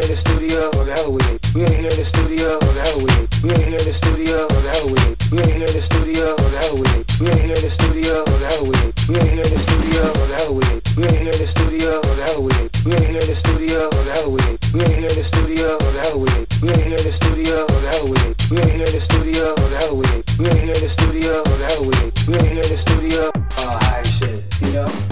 here in the studio, or the hell with it. We ain't here in the studio, or the hell with it. We ain't here in the studio, or the hell with it. We ain't here in the studio, or the hell with it. We ain't here in the studio, or the hell with it. We ain't here in the studio, or the hell with it. We ain't here in the studio, or the hell with it. We ain't here in the studio, or the hell with it. We ain't here in the studio, or the hell with it. We ain't here in the studio, or the hell with it. We ain't here in the studio, or the hell with it. We ain't here in the studio, or the hell with it. We ain't here in the studio. Oh, high shit, you know.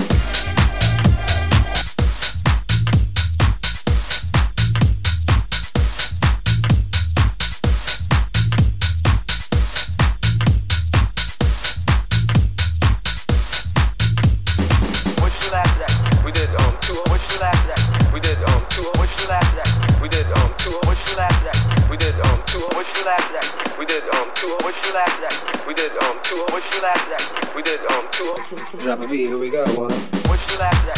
Drop a V, here we go. One.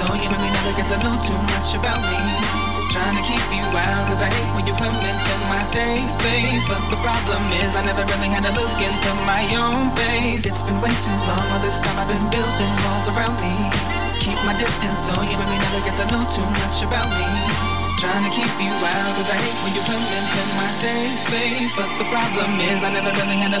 So you know me never get to know too much about me. Trying to keep you out, cause I hate when you come into my safe space. But the problem is, I never really had to look into my own face. It's been way too long, all this time I've been building walls around me. Keep my distance, so you know me never get to know too much about me. Trying to keep you out, cause I hate when you come into my safe space. But the problem is, I never really had a.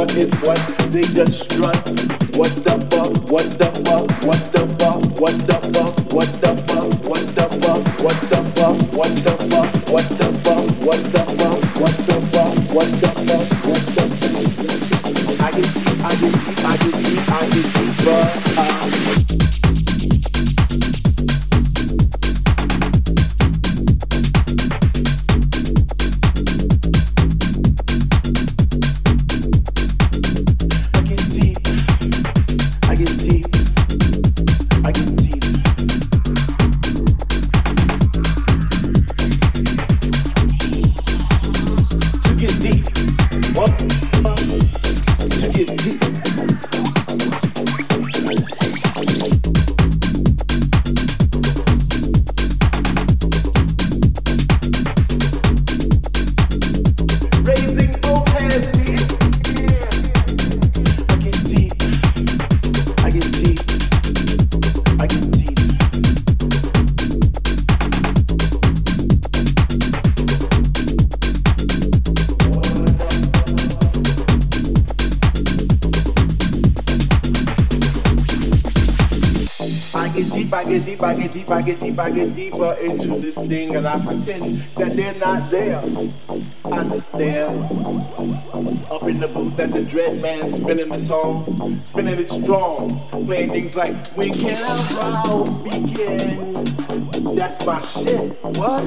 what is what, they just strut. What the and I pretend that they're not there. I just stare up in the booth at the dread man spinning the song, spinning it strong, playing things like "When can house begin?" That's my shit. What?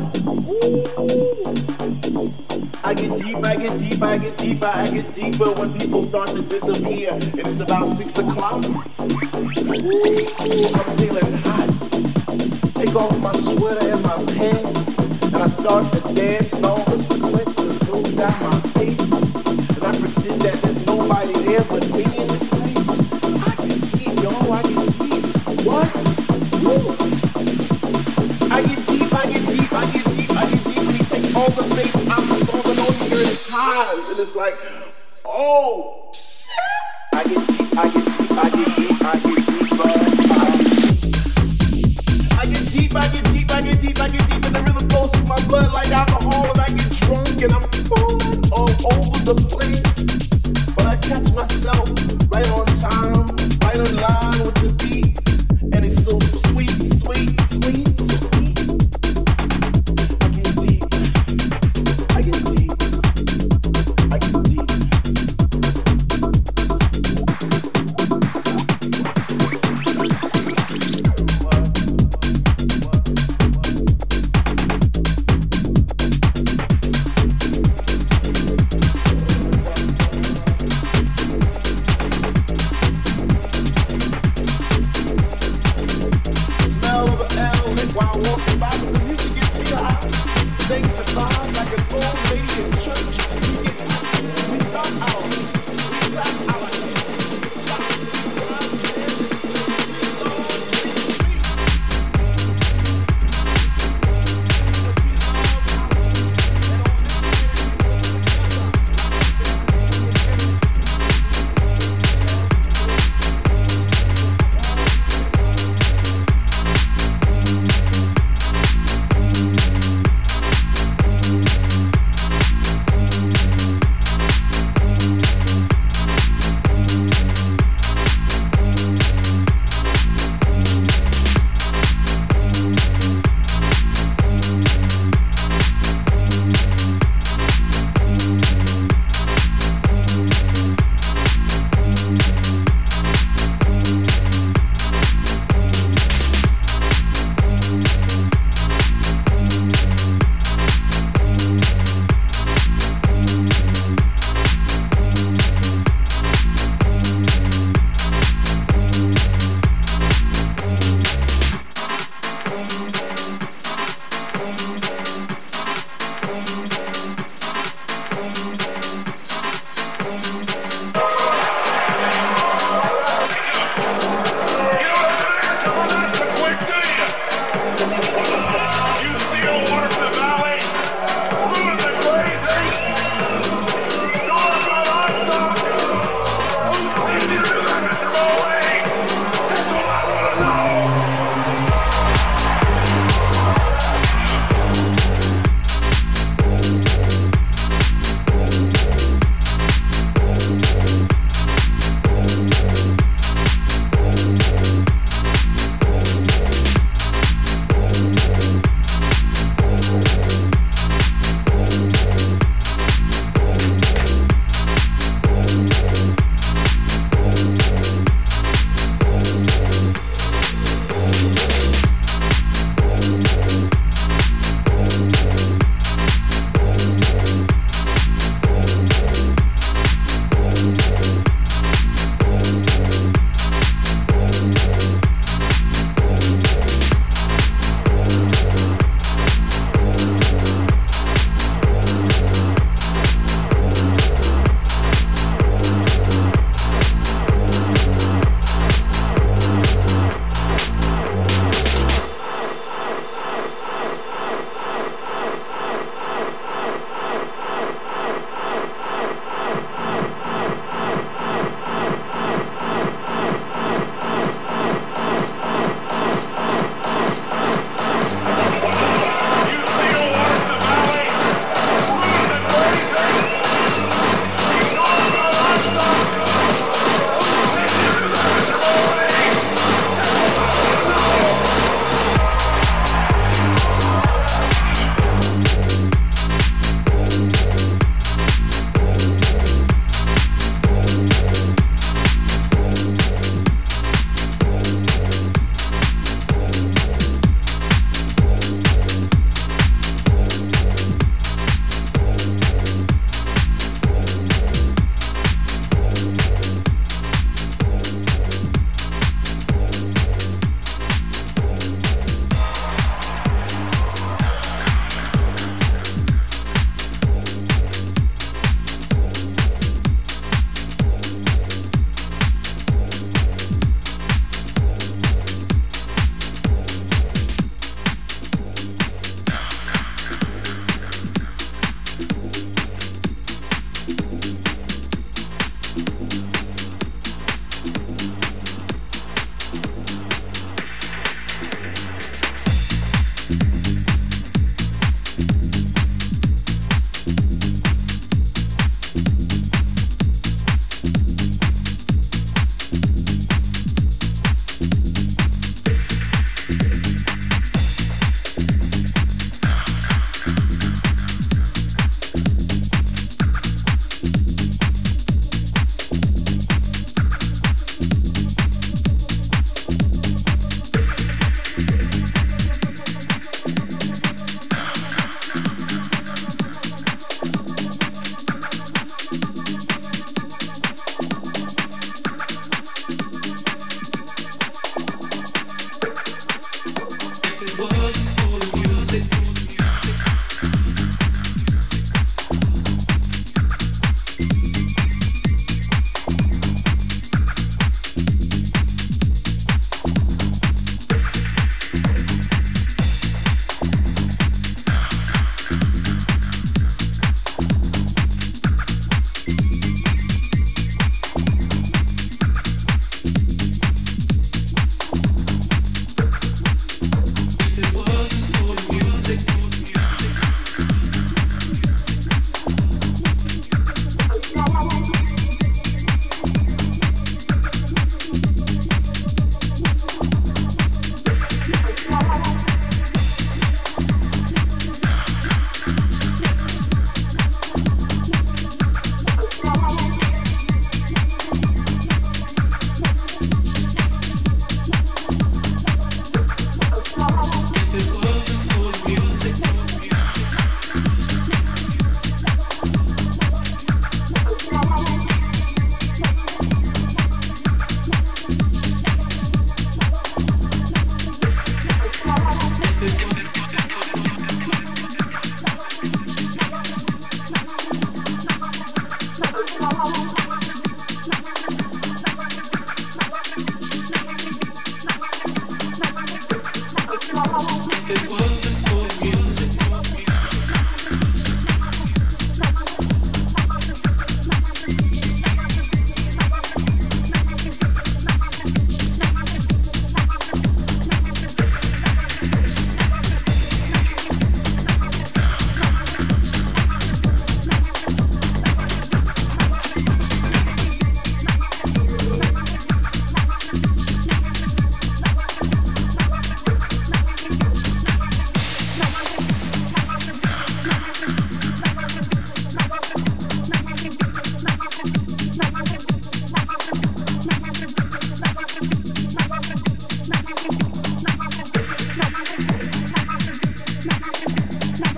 I get deep, I get deep, I get deeper, I get deeper when people start to disappear, and it's about six o'clock. I'm feeling hot take off my sweater and my pants, and I start to dance, and all the just goes down my face, and I pretend that there's nobody there but me in the place. I can keep, y'all, I can keep. What? Woo. I get deep, I get deep, I get deep, I get deep, and he takes all the bass out the song, and all you hear is highs, and it's like, oh,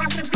I would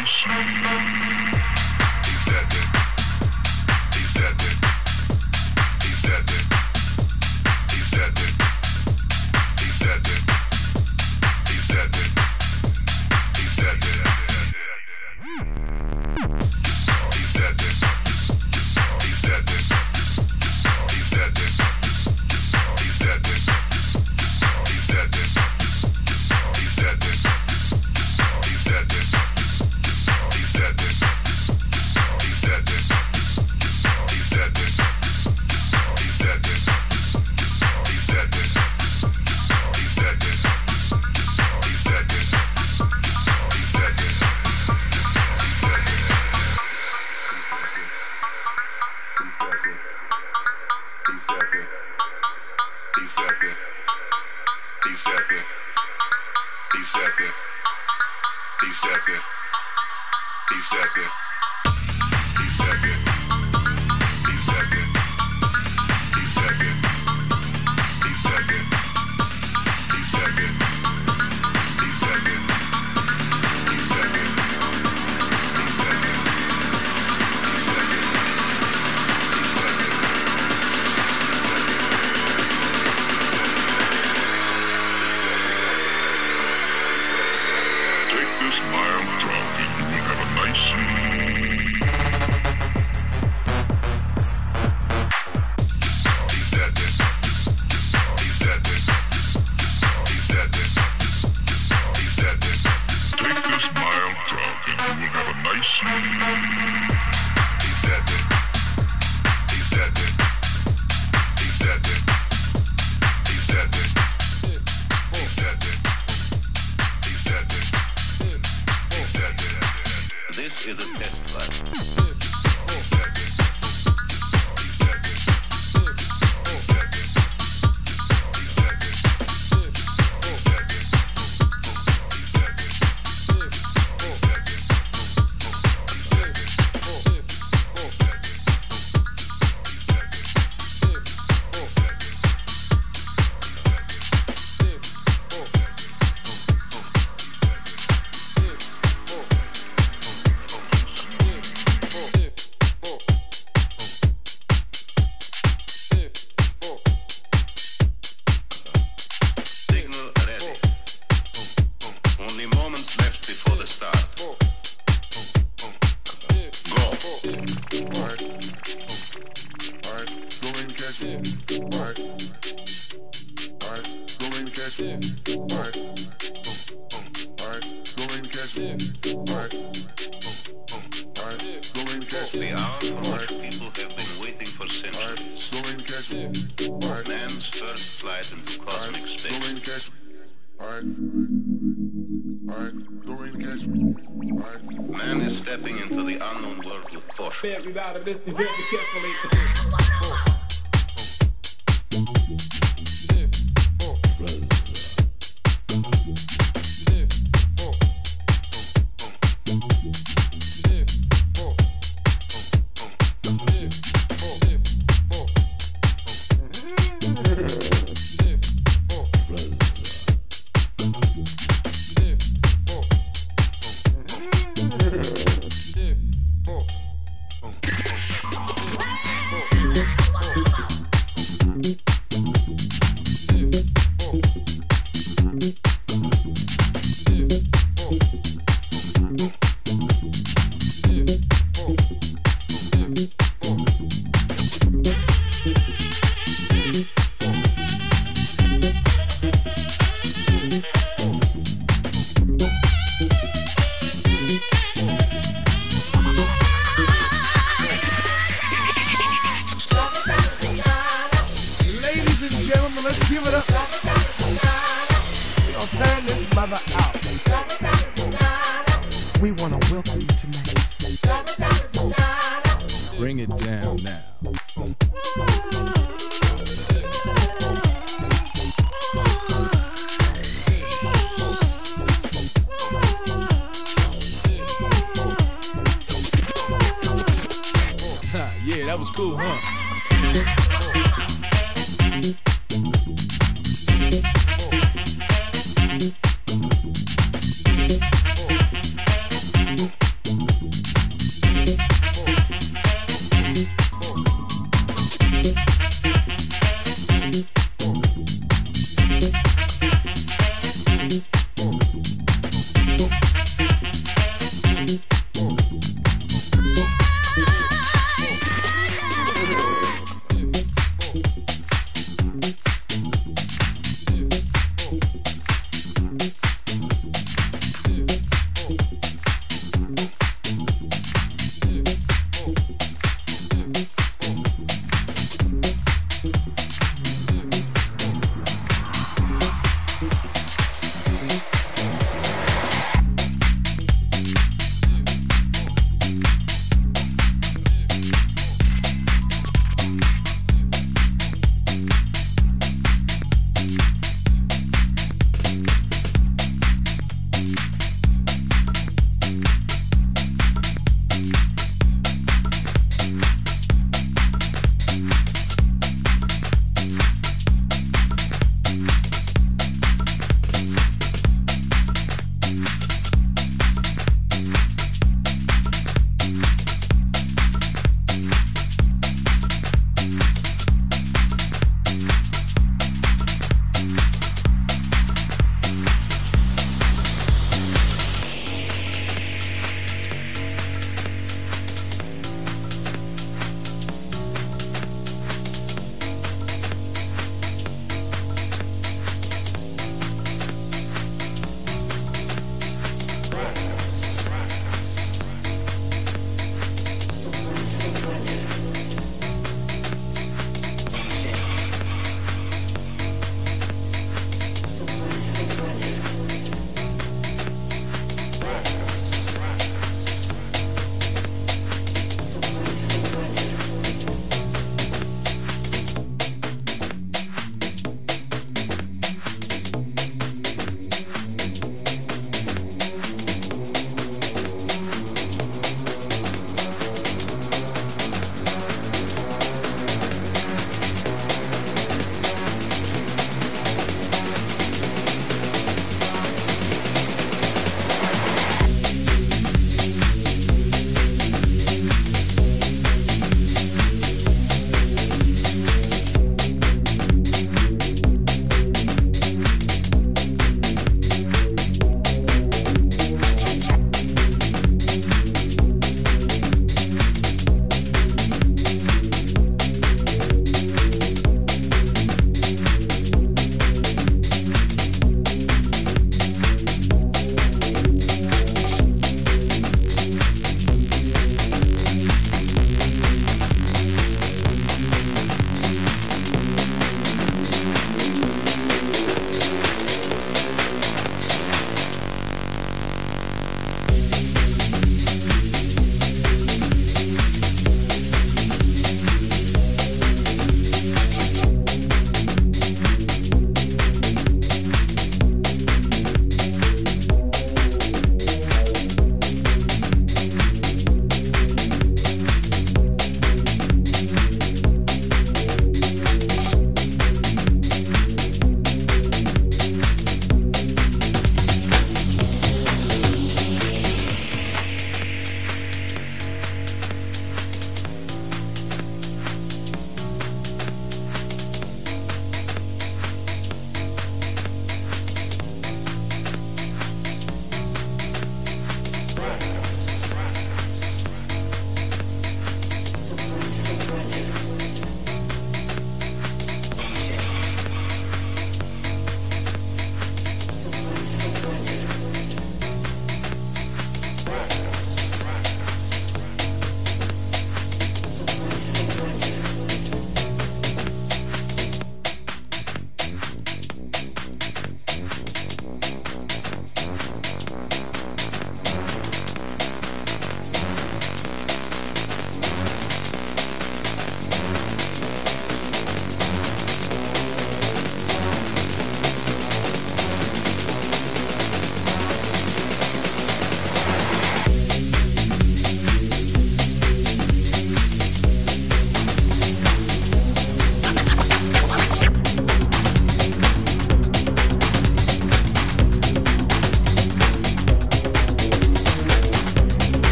Take this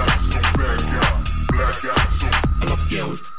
eyes, so black eyes, so black eyes, so confused.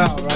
out, right?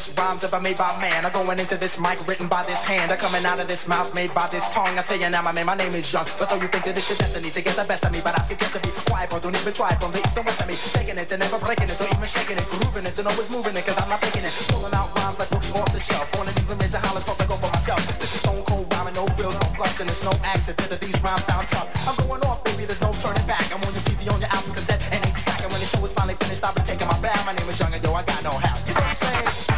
Rhymes ever made by man are going into this mic written by this hand are coming out of this mouth made by this tongue. I tell you now, my man, my name is Young. But so you think that it's your destiny to get the best of me? But I suggest to be quiet, bro. Don't even try from the east and west of me. Taking it and never breaking it, or even shaking it, grooving it, and always moving it, cause I'm not faking it. Pulling out rhymes like books off the shelf. Born in England, in Hollis, fuck, I go for myself. This is stone cold rhyming, no frills, no flux, and it's no accident that these rhymes sound tough. I'm going off, baby, there's no turning back. I'm on your TV, on your album cassette, and ain't tracking. When the show is finally finished, I'll be taking my bow. My name is Young, and yo, I got know how. You know what I'm saying?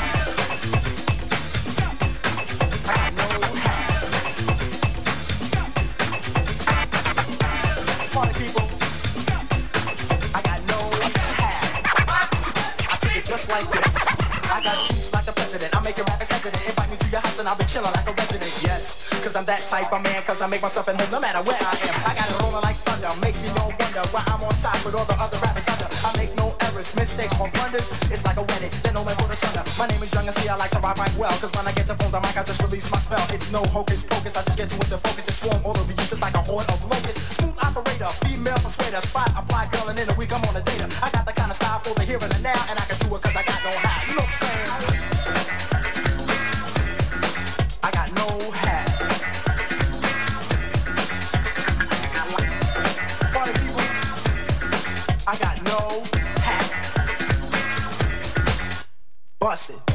Make your rap as president. Invite me to your house and I'll be chilling like a resident. Yes, cuz I'm that type of man Cuz I make myself a hill no matter where I am, I got it rollin' like thunder. Make me no wonder why I'm on top with all the other rappers under. I make no mistakes or blunders. It's like a wedding. Then man put asunder. My name is Young and see I like to rhyme right well. Cause when I get to on the mic, I just release my spell. It's no hocus pocus. I just get you with the focus and swarm all over you just like a horde of locusts. Smooth operator, female persuader, spot a fly girl and in a week I'm on a data. I got the kind of style for the here and the now, and I can do it cause I got know how. You know what I'm saying? I got no hat. I got no hat.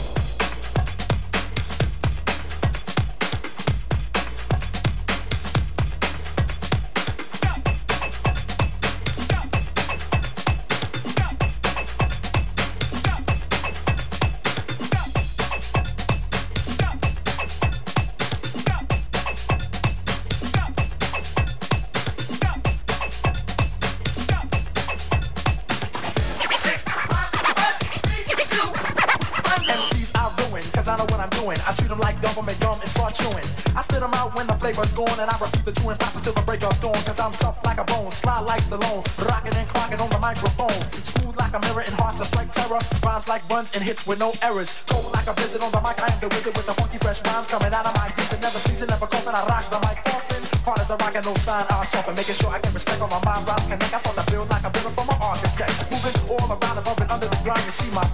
And I the chewing process till the break of dawn. Cause I'm tough like a bone, slide like Stallone, rocking and clocking on the microphone. Smooth like a mirror and hearts that strike terror. Rhymes like runs and hits with no errors. Cold like a blizzard on the mic, I am the wizard with the funky fresh rhymes coming out of my geese. And never season, never coughing, I rock the mic often. Hard as a rock and no sign, I soften, making sure I get respect on my mind. Rhymes connect, I start to build like a building from an architect. Moving all around above and under the ground, you see my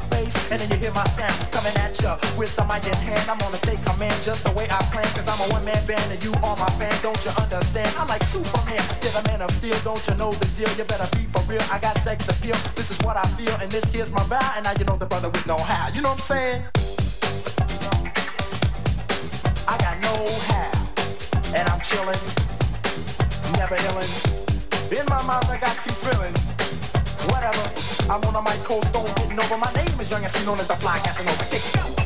and you hear my sound coming at ya with the mic in hand. I'm gonna take command just the way I plan, cause I'm a one man band and you are my fan. Don't you understand? I'm like Superman, you're the man of steel. Don't you know the deal? You better be for real. I got sex appeal. This is what I feel, and this here's my vow. And now you know the brother with know how. You know what I'm saying? I got know how, and I'm chilling, never. In my mouth, I got two feelings. Whatever, I'm on a mic, cold stone, getting over. My name is Young MC known as the fly, casting over. Kick.